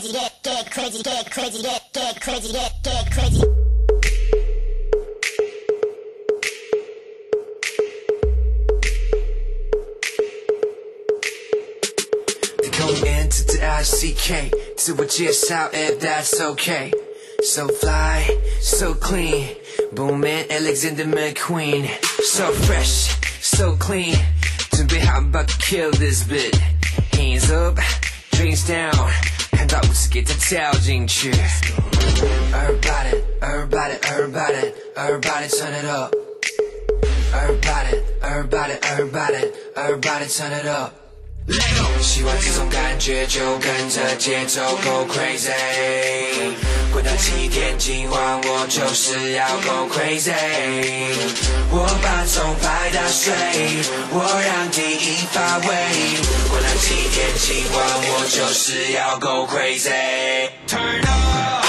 crazy, get, get crazy, get crazy, get, get crazy, get, get crazy. Going to a just out if that's okay. So fly, so clean, boom man, Alexander McQueen. So fresh, so clean, to be how about to kill this bit. Hands up, dreams down nauske. Everybody, everybody, everybody, everybody turn it up. Everybody, everybody, everybody, everybody turn it up. 喜欢这种感觉，就跟着节奏 go crazy。滚到七点，今晚我就是要 go crazy。我把钟摆打碎，我让第一发威。滚到七点，今晚我就是要 go crazy。Turn up。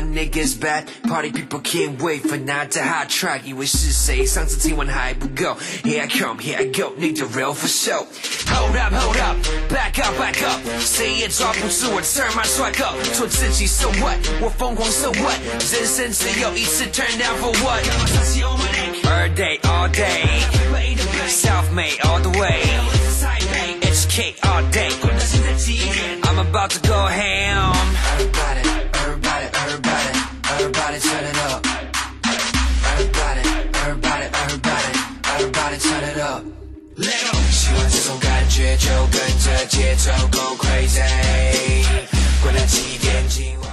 Niggas bad party people can't wait for not to hot track 以为是谁？上次听完还不够。Here I come, here I go, need the real for show. Hold up, hold up, back up, back up. 谁也抓不住我，turn my swag up。做自己，so what？我疯狂，so what？人生只有一次，turn down for what? All day, all day. Self-made all the way. HK all day. I'm about to go ham. Everybody turn it up. Everybody, everybody, everybody, everybody turn it up. Let go. 喜欢这种感觉，就跟着节奏 go crazy。滚到七点，今晚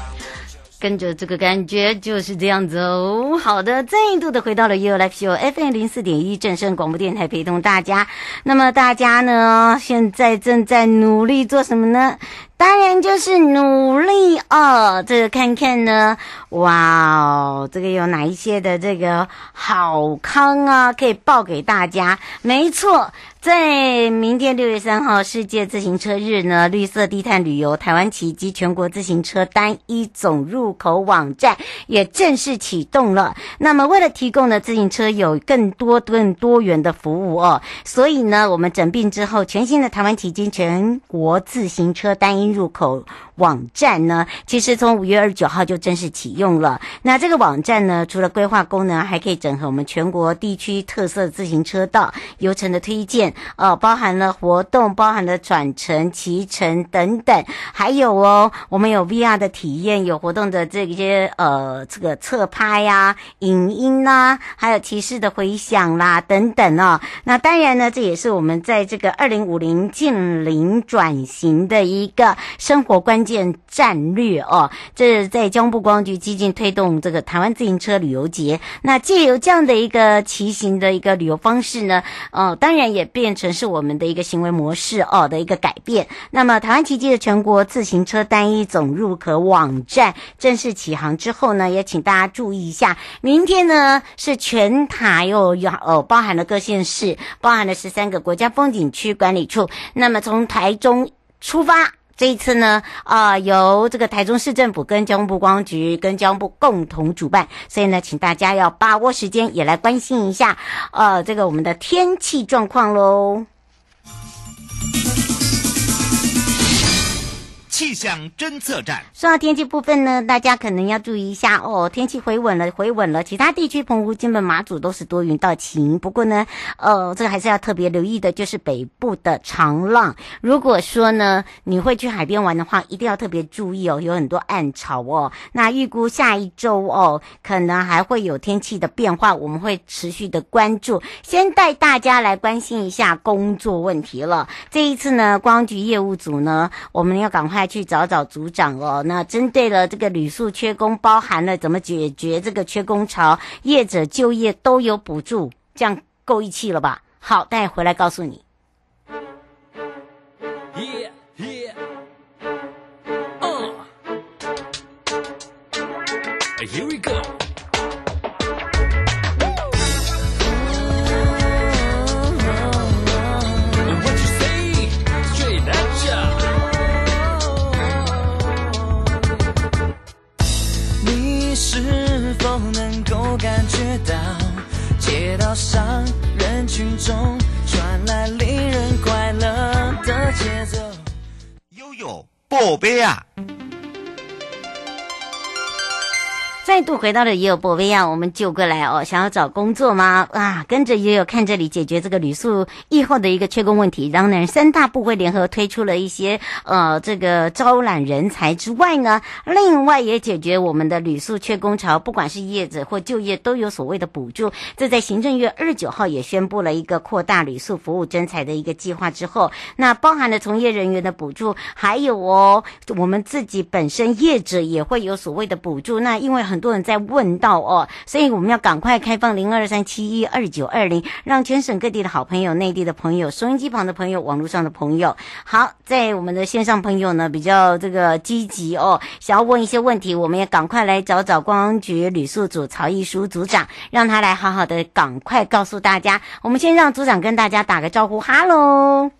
跟着这个感觉就是这样子哦。好的，再度的回到了 U Life Show FM 零四点一正声广播电台，陪同大家。那么大家呢，现在正在努力做什么呢？当然就是努力哦，这个看看呢，哇哦，这个有哪一些的这个好康啊，可以报给大家？没错。在明天六月三号世界自行车日呢，绿色低碳旅游台湾奇迹全国自行车单一总入口网站也正式启动了。那么，为了提供呢自行车有更多更多元的服务哦，所以呢，我们整并之后，全新的台湾奇迹全国自行车单一入口网站呢，其实从五月二十九号就正式启用了。那这个网站呢，除了规划功能，还可以整合我们全国地区特色自行车道游程的推荐。哦，包含了活动，包含了转乘、骑乘等等，还有哦，我们有 VR 的体验，有活动的这些呃，这个侧拍呀、影音呐、还有提示的回响啦等等哦。那当然呢，这也是我们在这个二零五零近零转型的一个生活关键战略哦。这是在交通部观光局积极推动这个台湾自行车旅游节，那借由这样的一个骑行的一个旅游方式呢，呃，当然也变成是我们的一个行为模式哦的一个改变。那么台湾奇迹的全国自行车单一总入口网站正式启航之后呢，也请大家注意一下，明天呢是全台又要哦，包含了各县市，包含了十三个国家风景区管理处。那么从台中出发，这一次呢，啊、呃，由这个台中市政府跟交通部观光局跟交通部共同主办，所以呢，请大家要把握时间，也来关心一下，呃，这个我们的天气状况喽。气象侦测站。说到天气部分呢，大家可能要注意一下哦。天气回稳了，回稳了。其他地区，澎湖、金门、马祖都是多云到晴。不过呢，呃，这个还是要特别留意的，就是北部的长浪。如果说呢，你会去海边玩的话，一定要特别注意哦，有很多暗潮哦。那预估下一周哦，可能还会有天气的变化，我们会持续的关注。先带大家来关心一下工作问题了。这一次呢，光局业务组呢，我们要赶快。去找找组长哦。那针对了这个旅宿缺工，包含了怎么解决这个缺工潮，业者就业都有补助，这样够义气了吧？好，待会回来告诉你。Here we go. 再度回到了也有博威亚，我们就过来哦，想要找工作吗？啊，跟着也有看这里解决这个旅宿以后的一个缺工问题。当然，三大部会联合推出了一些呃这个招揽人才之外呢，另外也解决我们的旅宿缺工潮，不管是业者或就业都有所谓的补助。这在行政院二十九号也宣布了一个扩大旅宿服务征才的一个计划之后，那包含了从业人员的补助，还有哦我们自己本身业者也会有所谓的补助。那因为很很多人在问到哦，所以我们要赶快开放零二三七一二九二零，让全省各地的好朋友、内地的朋友、收音机旁的朋友、网络上的朋友，好，在我们的线上朋友呢比较这个积极哦，想要问一些问题，我们也赶快来找找观光局旅宿组曹义书组长，让他来好好的赶快告诉大家。我们先让组长跟大家打个招呼，哈喽。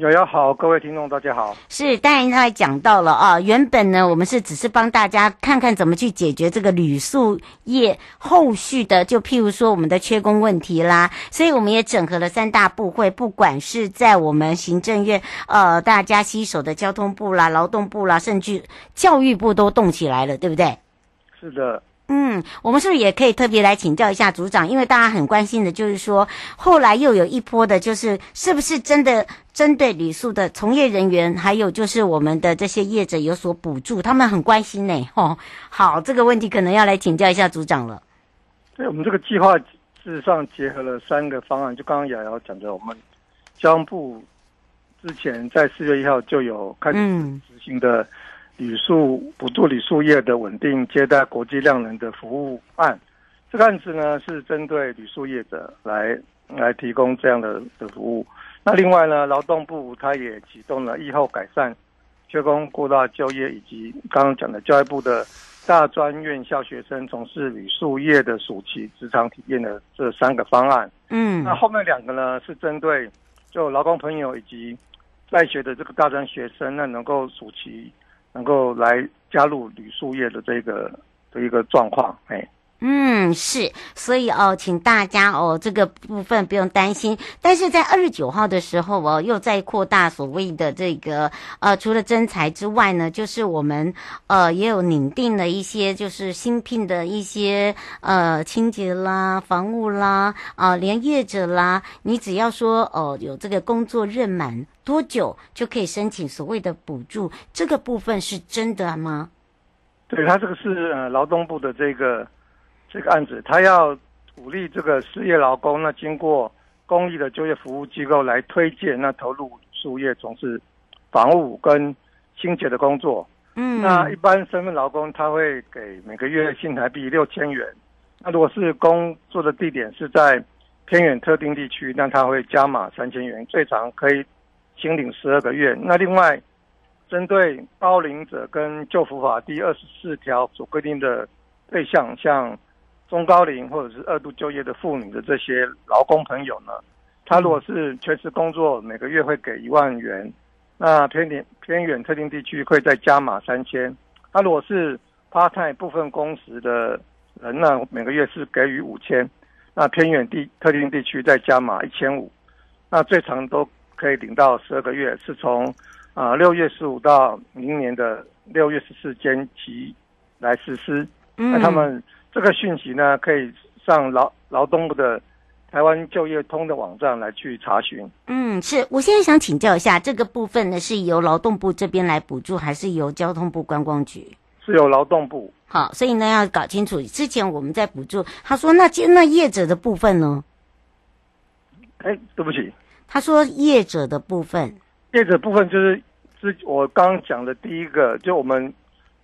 瑶瑶好，各位听众大家好。是，当然他也讲到了啊，原本呢，我们是只是帮大家看看怎么去解决这个铝塑业后续的，就譬如说我们的缺工问题啦，所以我们也整合了三大部会，不管是在我们行政院呃大家携手的交通部啦、劳动部啦，甚至教育部都动起来了，对不对？是的。嗯，我们是不是也可以特别来请教一下组长？因为大家很关心的就是说，后来又有一波的，就是是不是真的针对旅宿的从业人员，还有就是我们的这些业者有所补助，他们很关心呢。哦，好，这个问题可能要来请教一下组长了。对，我们这个计划事实上结合了三个方案，就刚刚瑶瑶讲的，我们交通部之前在四月一号就有开始执行的、嗯。旅宿补助旅宿业的稳定接待国际量能的服务案，这个案子呢是针对旅宿业者来来提供这样的的服务。那另外呢，劳动部它也启动了疫后改善缺工扩大就业，以及刚刚讲的教育部的大专院校学生从事旅宿业的暑期职场体验的这三个方案。嗯，那后面两个呢是针对就劳工朋友以及在学的这个大专学生，那能够暑期。能够来加入铝塑业的这个的一个状况，哎，嗯，是，所以哦，请大家哦，这个部分不用担心。但是在二十九号的时候哦，又在扩大所谓的这个呃，除了征才之外呢，就是我们呃也有拟定了一些就是新聘的一些呃清洁啦、房务啦啊、呃，连业者啦，你只要说哦、呃、有这个工作任满。多久就可以申请所谓的补助？这个部分是真的吗？对，他这个是呃劳动部的这个这个案子，他要鼓励这个失业劳工，那经过公益的就业服务机构来推荐，那投入宿业从事房务跟清洁的工作。嗯，那一般身份劳工他会给每个月新台币六千元。那如果是工作的地点是在偏远特定地区，那他会加码三千元，最长可以请领十二个月。那另外，针对高龄者跟就服法第二十四条所规定的对象，像中高龄或者是二度就业的妇女的这些劳工朋友呢，他如果是全时工作，每个月会给一万元。那偏远偏远特定地区会再加码三千，他如果是 part time 部分工时的人呢，每个月是给予五千，那偏远地特定地区再加码一千五，那最长都可以领到十二个月，是从啊六月十五到明年的六月十四间期来实施。那他们这个讯息呢，可以上劳劳动部的。台湾就业通的网站来去查询。嗯，是我现在想请教一下，这个部分呢是由劳动部这边来补助，还是由交通部观光局？是由劳动部。好，所以呢要搞清楚。之前我们在补助，他说那接那业者的部分呢？哎，对不起，他说业者的部分，业者部分就是是我刚刚讲的第一个，就我们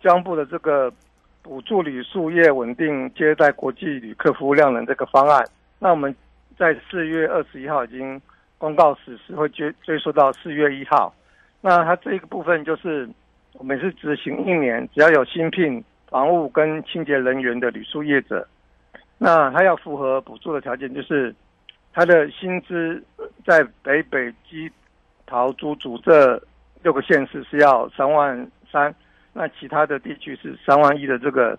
交通部的这个补助旅宿业稳定接待国际旅客服务量能这个方案，那我们。在四月二十一号已经公告实施，会追追溯到四月一号。那它这一个部分就是我们是执行一年，只要有新聘房务跟清洁人员的旅宿业者，那他要符合补助的条件，就是他的薪资在北北基桃竹竹这六个县市是要三万三，那其他的地区是三万一的这个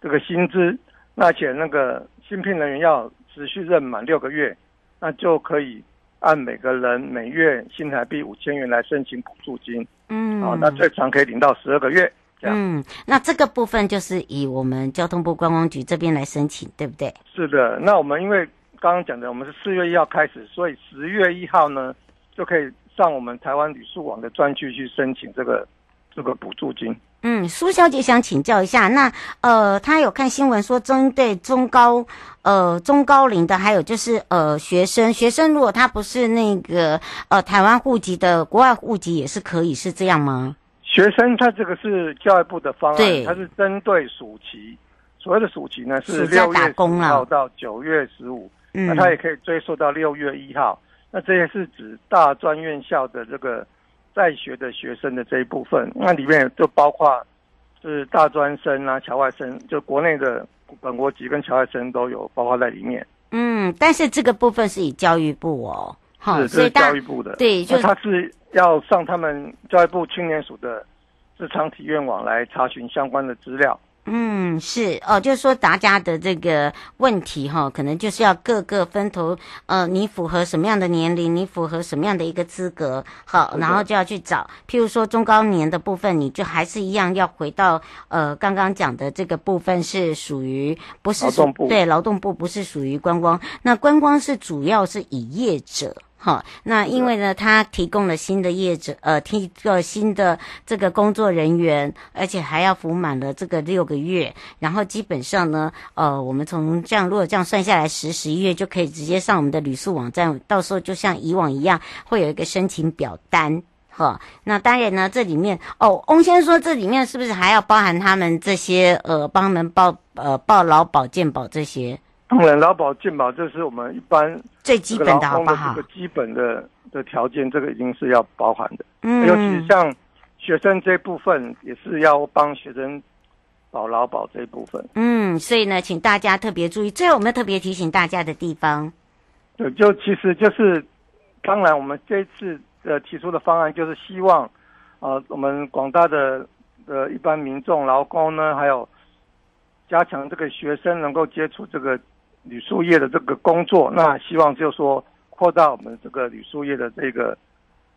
这个薪资，那且那个新聘人员要。持续任满六个月，那就可以按每个人每月新台币五千元来申请补助金。嗯，好、哦，那最长可以领到十二个月。这样。嗯，那这个部分就是以我们交通部观光局这边来申请，对不对？是的。那我们因为刚刚讲的，我们是四月一号开始，所以十月一号呢就可以上我们台湾旅宿网的专区去申请这个这个补助金。嗯，苏小姐想请教一下，那呃，她有看新闻说，针对中高呃中高龄的，还有就是呃学生，学生如果他不是那个呃台湾户籍的，国外户籍也是可以，是这样吗？学生他这个是教育部的方案，对，他是针对暑期，所谓的暑期呢是六月十号到九月十五，那他也可以追溯到六月一号，那这些是指大专院校的这个。在学的学生的这一部分，那里面就包括是大专生啊、侨外生，就国内的本国籍跟侨外生都有包括在里面。嗯，但是这个部分是以教育部哦，好，是，是教育部的，对，就他是要上他们教育部青年署的职场体验网来查询相关的资料。嗯，是哦，就是说大家的这个问题哈，可能就是要各个分头，呃，你符合什么样的年龄，你符合什么样的一个资格，好，然后就要去找，譬如说中高年的部分，你就还是一样要回到呃刚刚讲的这个部分是属于不是属对劳动部不是属于观光，那观光是主要是以业者。好，那因为呢，他提供了新的业者，呃，提个新的这个工作人员，而且还要服满了这个六个月，然后基本上呢，呃，我们从这样如果这样算下来，十十一月就可以直接上我们的旅宿网站，到时候就像以往一样，会有一个申请表单，哈。那当然呢，这里面哦，翁先生说这里面是不是还要包含他们这些呃，帮他们报呃报劳保健保这些？当然，劳保健保这是我们一般最基本的，好不好？这个基本的的条件，这个已经是要包含的。嗯，尤其像学生这部分，也是要帮学生保劳保这一部分。嗯，所以呢，请大家特别注意。最后，我们要特别提醒大家的地方，对，就其实就是，当然，我们这次呃提出的方案，就是希望，呃，我们广大的呃一般民众、劳工呢，还有加强这个学生能够接触这个。旅宿业的这个工作，那希望就是说扩大我们这个旅宿业的这个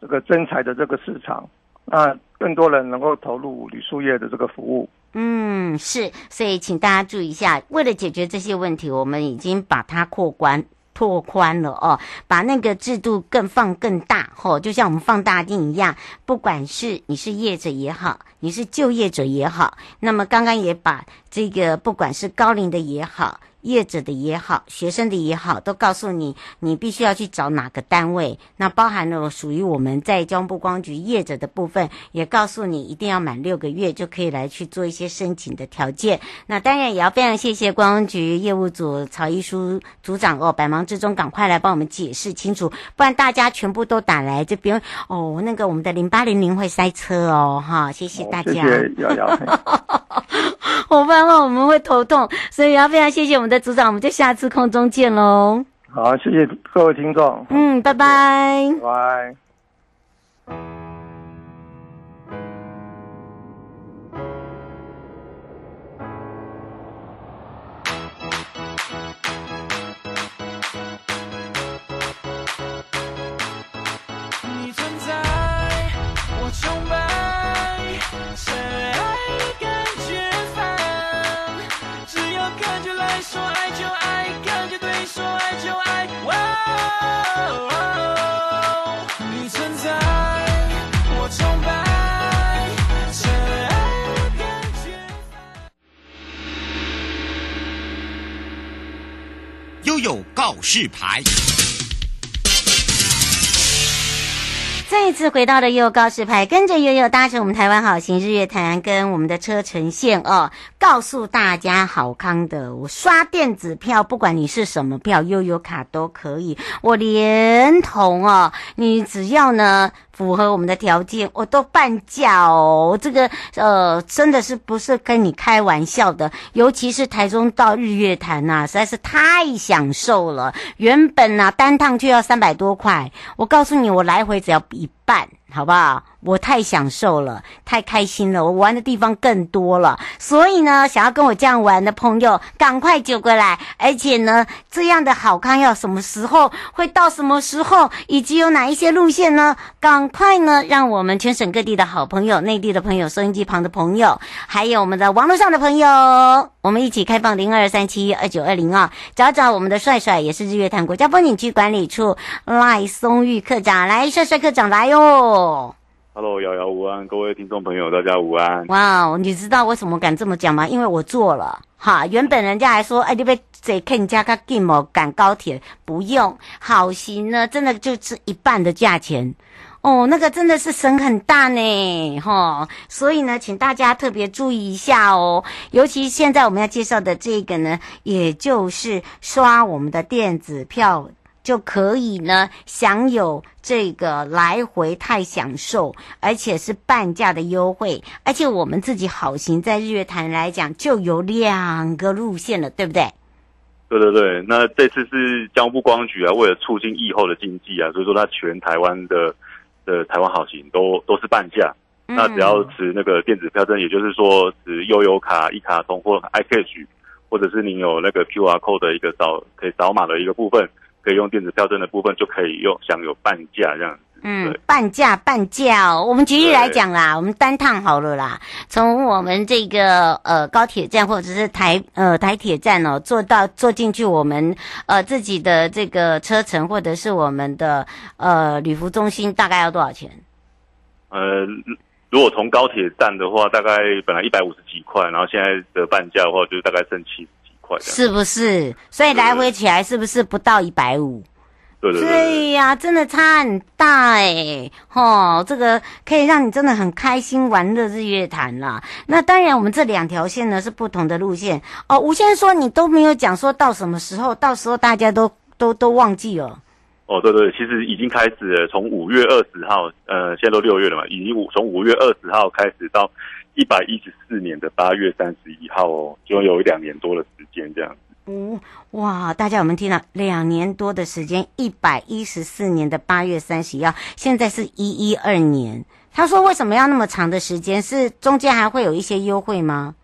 这个增材的这个市场，那更多人能够投入旅宿业的这个服务。嗯，是，所以请大家注意一下，为了解决这些问题，我们已经把它扩宽拓宽了哦，把那个制度更放更大，吼，就像我们放大镜一样，不管是你是业者也好，你是就业者也好，那么刚刚也把这个不管是高龄的也好。业者的也好，学生的也好，都告诉你，你必须要去找哪个单位。那包含了属于我们在交通部光局业者的部分，也告诉你一定要满六个月就可以来去做一些申请的条件。那当然也要非常谢谢光局业务组曹一书组长哦，百忙之中赶快来帮我们解释清楚，不然大家全部都打来这边哦，那个我们的零八零零会塞车哦，哈，谢谢大家。谢谢瑶瑶。我不然的话我们会头痛，所以要非常谢谢我们的组长，我们就下次空中见喽。好，谢谢各位听众。嗯，拜拜。拜。有告示牌。再一次回到了悠悠告示牌，跟着悠悠搭乘我们台湾好行日月潭跟我们的车程线哦，告诉大家好康的，我刷电子票，不管你是什么票，悠悠卡都可以，我连同哦，你只要呢。符合我们的条件，我都半价哦。这个呃，真的是不是跟你开玩笑的？尤其是台中到日月潭呐、实在是太享受了。原本呐，单趟就要三百多块，我告诉你，我来回只要一半，好不好？我太享受了，太开心了，我玩的地方更多了。所以呢，想要跟我这样玩的朋友，赶快就过来。而且呢，这样的好康要什么时候会到？什么时候以及有哪一些路线呢？赶快呢，让我们全省各地的好朋友、内地的朋友、收音机旁的朋友，还有我们的网络上的朋友，我们一起开放零二三七二九二零啊，找找我们的帅帅，也是日月潭国家风景区管理处赖松玉科长，来，帅帅科长来哟。Hello，瑶瑶午安，各位听众朋友，大家午安。哇，你知道为什么敢这么讲吗？因为我做了哈。原本人家还说，哎，你别再看加个 game 赶高铁，不用，好行呢，真的就是一半的价钱哦，那个真的是省很大呢，哈。所以呢，请大家特别注意一下哦，尤其现在我们要介绍的这个呢，也就是刷我们的电子票。就可以呢，享有这个来回太享受，而且是半价的优惠，而且我们自己好行在日月潭来讲，就有两个路线了，对不对？对对对，那这次是交通部观光局啊，为了促进疫后的经济啊，所以说它全台湾的的台湾好行都都是半价，嗯、那只要持那个电子票证，也就是说持悠游卡、一卡通或 iCash，或者是您有那个 QR code 的一个扫可以扫码的一个部分。可以用电子票证的部分就可以用享有半价这样，嗯，半价半价哦。我们举例来讲啦，我们单趟好了啦，从我们这个呃高铁站或者是台呃台铁站哦，坐到坐进去我们呃自己的这个车程或者是我们的呃旅服中心，大概要多少钱？呃，如果从高铁站的话，大概本来一百五十几块，然后现在的半价的话，就大概剩七。是不是？所以来回起来是不是不到一百五？对对对呀，真的差很大哎！吼，这个可以让你真的很开心玩乐日月潭啦。那当然，我们这两条线呢是不同的路线哦。吴先生说你都没有讲说到什么时候，到时候大家都都都忘记了。哦，对对，其实已经开始了，从五月二十号，呃，现在都六月了嘛，已经五从五月二十号开始到。一百一十四年的八月三十一号哦，就有两年多的时间这样子。嗯，哇，大家有没有听到？两年多的时间，一百一十四年的八月三十一号，现在是一一二年。他说为什么要那么长的时间？是中间还会有一些优惠吗？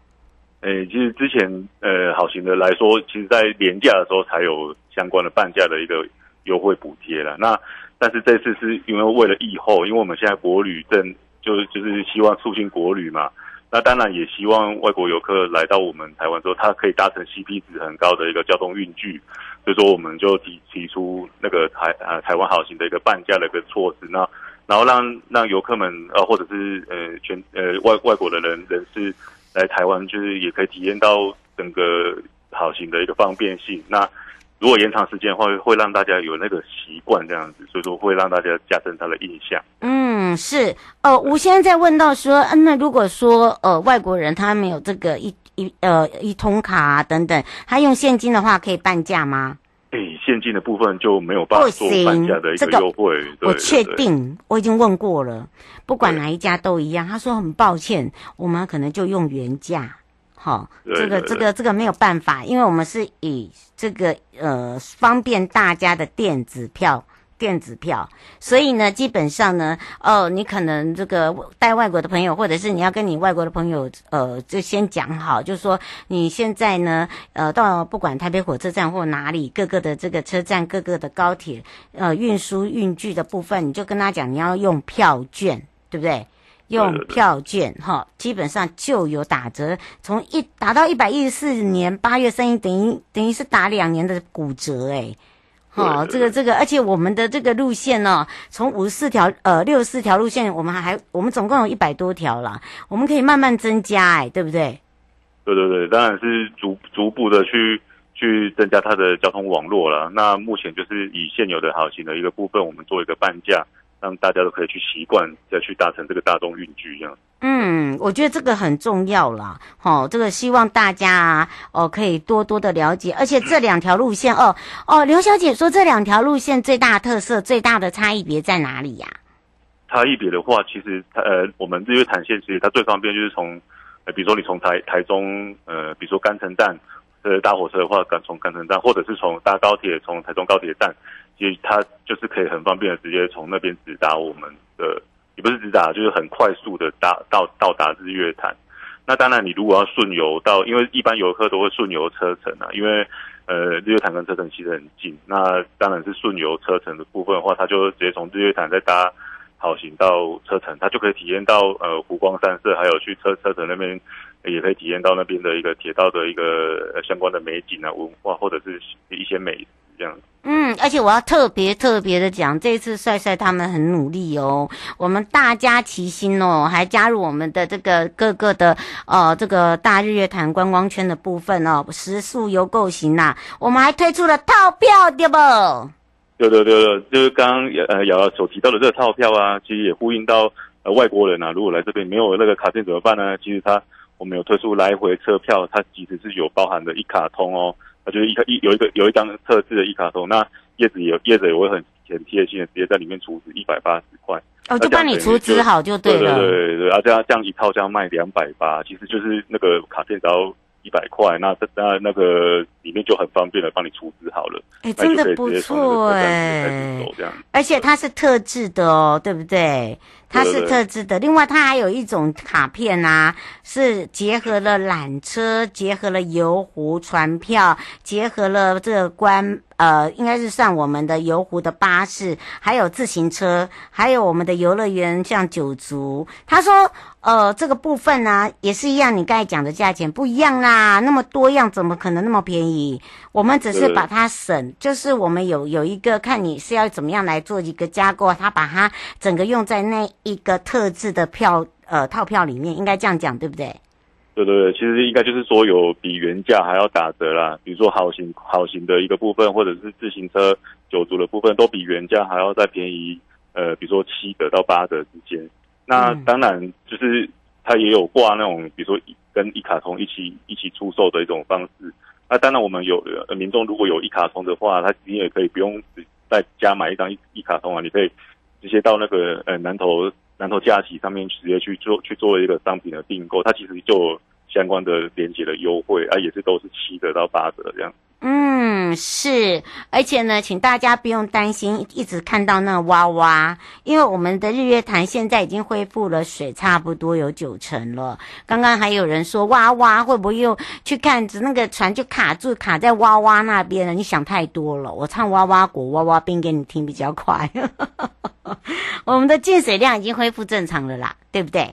诶、欸，其实之前呃，好行的来说，其实在年假的时候才有相关的半价的一个优惠补贴了。那但是这次是因为为了疫后，因为我们现在国旅正就是就是希望促进国旅嘛。那当然也希望外国游客来到我们台湾之后，他可以搭乘 CP 值很高的一个交通运具，所以说我们就提提出那个台呃台湾好行的一个半价的一个措施，那然后让让游客们呃或者是呃全呃外外国的人人士来台湾，就是也可以体验到整个好行的一个方便性。那如果延长时间的话，会会让大家有那个习惯这样子，所以说会让大家加深他的印象。嗯，是。呃，吴先生在问到说，嗯、呃，那如果说呃外国人他没有这个一一呃一通卡啊等等，他用现金的话可以半价吗？哎，现金的部分就没有办法做半价的一个优惠。这个、我确定，我已经问过了，不管哪一家都一样。他说很抱歉，我们可能就用原价。好，这个这个这个没有办法，因为我们是以这个呃方便大家的电子票。电子票，所以呢，基本上呢，哦，你可能这个带外国的朋友，或者是你要跟你外国的朋友，呃，就先讲好，就是说你现在呢，呃，到不管台北火车站或哪里，各个的这个车站，各个的高铁，呃，运输运具的部分，你就跟他讲你要用票券，对不对？用票券哈，基本上就有打折，从一打到一百一十四年八月三日，等于等于是打两年的骨折诶。哦，这个这个，而且我们的这个路线呢，从五十四条呃六十四条路线，我们还还我们总共有一百多条了，我们可以慢慢增加，哎，对不对？对对对，当然是逐逐步的去去增加它的交通网络了。那目前就是以现有的好行的一个部分，我们做一个半价。让大家都可以去习惯，再去搭乘这个大众运具这样。嗯，我觉得这个很重要啦。好、哦，这个希望大家啊，哦，可以多多的了解。而且这两条路线，哦哦，刘小姐说这两条路线最大的特色、最大的差异别在哪里呀、啊？差异别的话，其实它呃，我们日月潭线其实它最方便就是从，呃，比如说你从台台中，呃，比如说干城站，呃，搭火车的话，赶从干城站，或者是从搭高铁从台中高铁站。其实它就是可以很方便的直接从那边直达我们的，也不是直达，就是很快速的达到到达日月潭。那当然，你如果要顺游到，因为一般游客都会顺游车程啊，因为呃日月潭跟车城其实很近。那当然是顺游车程的部分的话，他就直接从日月潭再搭好行到车城，他就可以体验到呃湖光山色，还有去车车城那边也可以体验到那边的一个铁道的一个相关的美景啊、文化或者是一些美这样。嗯，而且我要特别特别的讲，这次帅帅他们很努力哦，我们大家齐心哦，还加入我们的这个各个的呃这个大日月潭观光圈的部分哦，食宿游购行呐，我们还推出了套票，对不？对对对对，就是刚刚呃瑶瑶所提到的这个套票啊，其实也呼应到呃外国人啊，如果来这边没有那个卡片怎么办呢？其实他我们有推出来回车票，它其实是有包含的一卡通哦。那就是一个一有一个有一张特制的一卡通，那业者也业者也会很很贴心的，直接在里面储值一百八十块，哦，就帮你储值好就对了，对对对对，然后这样这样一套这样卖两百八，其实就是那个卡片只要一百块，那那那个里面就很方便的帮你储值好了，哎，真的不错哎，而且它是特制的哦，对不对？它是特制的，另外它还有一种卡片啊，是结合了缆车，结合了游湖船票，结合了这个观呃，应该是算我们的游湖的巴士，还有自行车，还有我们的游乐园，像九族。他说，呃，这个部分呢、啊、也是一样，你刚才讲的价钱不一样啦，那么多样，怎么可能那么便宜？我们只是把它省，就是我们有有一个看你是要怎么样来做一个加购，他把它整个用在那。一个特制的票，呃，套票里面应该这样讲，对不对？对对对，其实应该就是说有比原价还要打折啦。比如说好行好行的一个部分，或者是自行车九族的部分，都比原价还要再便宜。呃，比如说七折到八折之间。那当然就是它也有挂那种，比如说跟一卡通一起一起出售的一种方式。那当然我们有民众如果有一卡通的话，他你也可以不用再加买一张一一卡通啊，你可以。直接到那个呃南投南投假期上面直接去做去做一个商品的订购，它其实就相关的连接的优惠啊，也是都是七折到八折这样。嗯，是，而且呢，请大家不用担心一直看到那个娃娃，因为我们的日月潭现在已经恢复了水，差不多有九成了。刚刚还有人说娃娃会不会又去看着那个船就卡住卡在娃娃那边了？你想太多了，我唱娃娃国娃娃兵给你听比较快。我们的进水量已经恢复正常了啦，对不对？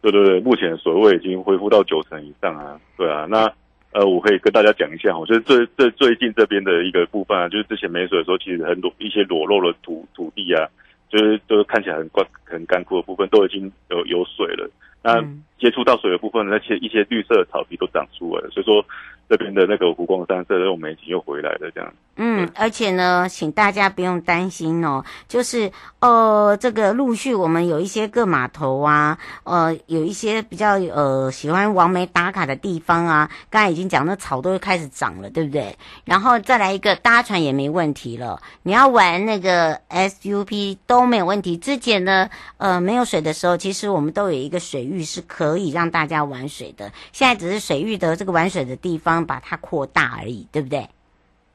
对对对，目前水位已经恢复到九成以上啊。对啊，那。呃，我可以跟大家讲一下，我觉得最最最近这边的一个部分啊，就是之前没水的时候，其实很多一些裸露的土土地啊，就是都看起来很干很干枯的部分，都已经有有水了。那接触到水的部分，那些一些绿色的草皮都长出来了。所以说，这边的那个湖光山色的那种美景又回来了，这样。嗯，而且呢，请大家不用担心哦，就是呃，这个陆续我们有一些各码头啊，呃，有一些比较呃喜欢王梅打卡的地方啊，刚才已经讲那草都会开始长了，对不对？然后再来一个搭船也没问题了，你要玩那个 SUP 都没有问题。之前呢，呃，没有水的时候，其实我们都有一个水域是可以让大家玩水的，现在只是水域的这个玩水的地方把它扩大而已，对不对？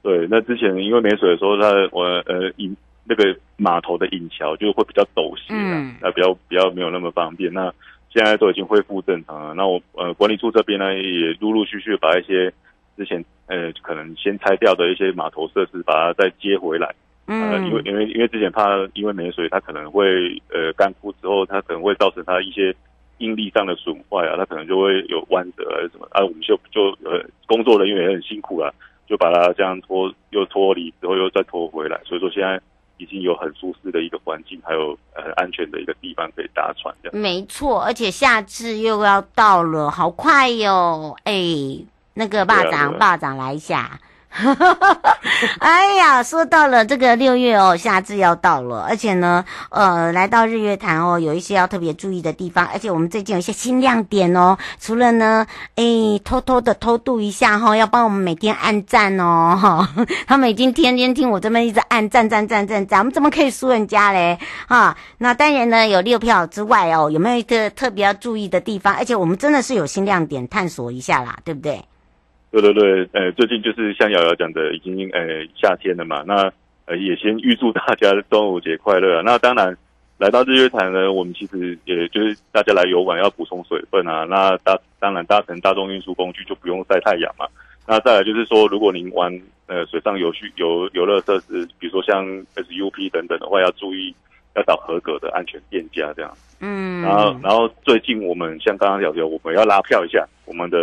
对，那之前因为没水的时候，它我呃引那个码头的引桥就会比较陡斜，嗯，那比较比较没有那么方便。那现在都已经恢复正常了。那我呃管理处这边呢，也陆陆续续把一些之前呃可能先拆掉的一些码头设施，把它再接回来。嗯，呃、因为因为因为之前怕因为没水，它可能会呃干枯之后，它可能会造成它一些应力上的损坏啊，它可能就会有弯折还是什么啊，我们就就呃工作人员也很辛苦了。就把它这样脱，又脱离之后又再拖回来，所以说现在已经有很舒适的一个环境，还有很安全的一个地方可以搭船这样。没错，而且夏至又要到了，好快哟！哎，那个霸掌，霸掌来一下。哈哈哈哈哎呀，说到了这个六月哦，夏至要到了，而且呢，呃，来到日月潭哦，有一些要特别注意的地方，而且我们最近有一些新亮点哦。除了呢，哎，偷偷的偷渡一下哈、哦，要帮我们每天按赞哦哈。他们已经天天听我这边一直按赞赞赞赞赞，我们怎么可以输人家嘞？哈，那当然呢，有六票之外哦，有没有一个特别要注意的地方？而且我们真的是有新亮点，探索一下啦，对不对？对对对，呃，最近就是像瑶瑶讲的，已经呃夏天了嘛，那呃也先预祝大家端午节快乐啊。那当然来到日月潭呢，我们其实也就是大家来游玩要补充水分啊。那搭当然搭乘大众运输工具就不用晒太阳嘛。那再来就是说，如果您玩呃水上游戏游游乐设施，比如说像 SUP 等等的话，要注意。要找合格的安全店家，这样。嗯，然后，然后最近我们像刚刚聊的，我们要拉票一下，我们的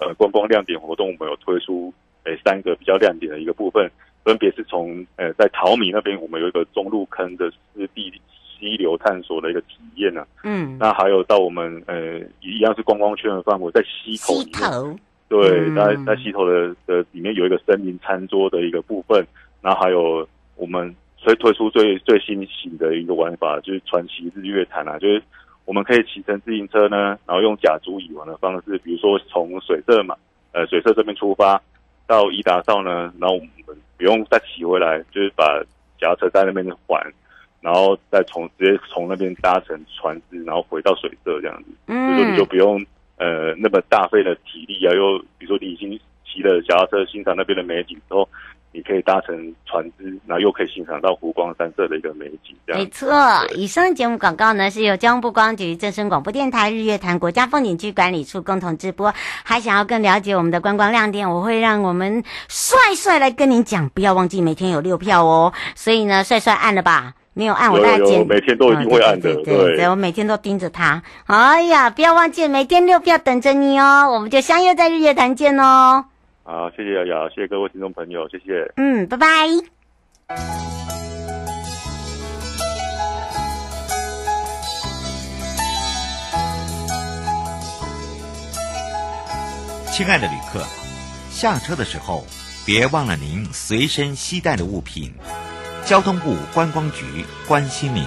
呃观光亮点活动，我们有推出诶三个比较亮点的一个部分，分别是从呃在淘米那边，我们有一个中路坑的湿地溪流探索的一个体验呢。嗯，那还有到我们呃一样是观光圈的范围，在溪头里面，对，在在溪头的的里面有一个森林餐桌的一个部分，那还有我们。所以推出最最新型的一个玩法，就是传奇日月潭啊，就是我们可以骑乘自行车呢，然后用甲租乙玩的方式，比如说从水社嘛，呃，水社这边出发到伊达邵呢，然后我们不用再骑回来，就是把脚踏车在那边还，然后再从直接从那边搭乘船只，然后回到水社这样子，嗯，所以说你就不用呃那么大费的体力啊，又比如说你已经骑了脚踏车欣赏那边的美景之后。你可以搭乘船只，然后又可以欣赏到湖光山色的一个美景。这样没错，以上节目广告呢是由交通部观光局、正声广播电台、日月潭国家风景区管理处共同直播。还想要更了解我们的观光亮点，我会让我们帅帅来跟您讲。不要忘记每天有六票哦。所以呢，帅帅按了吧？没有按，我再剪。每天都一定会按的。对，对，我每天都盯着他。哎呀，不要忘记每天六票等着你哦。我们就相约在日月潭见哦。好，谢谢瑶瑶，谢谢各位听众朋友，谢谢。嗯，拜拜。亲爱的旅客，下车的时候别忘了您随身携带的物品。交通部观光局关心您。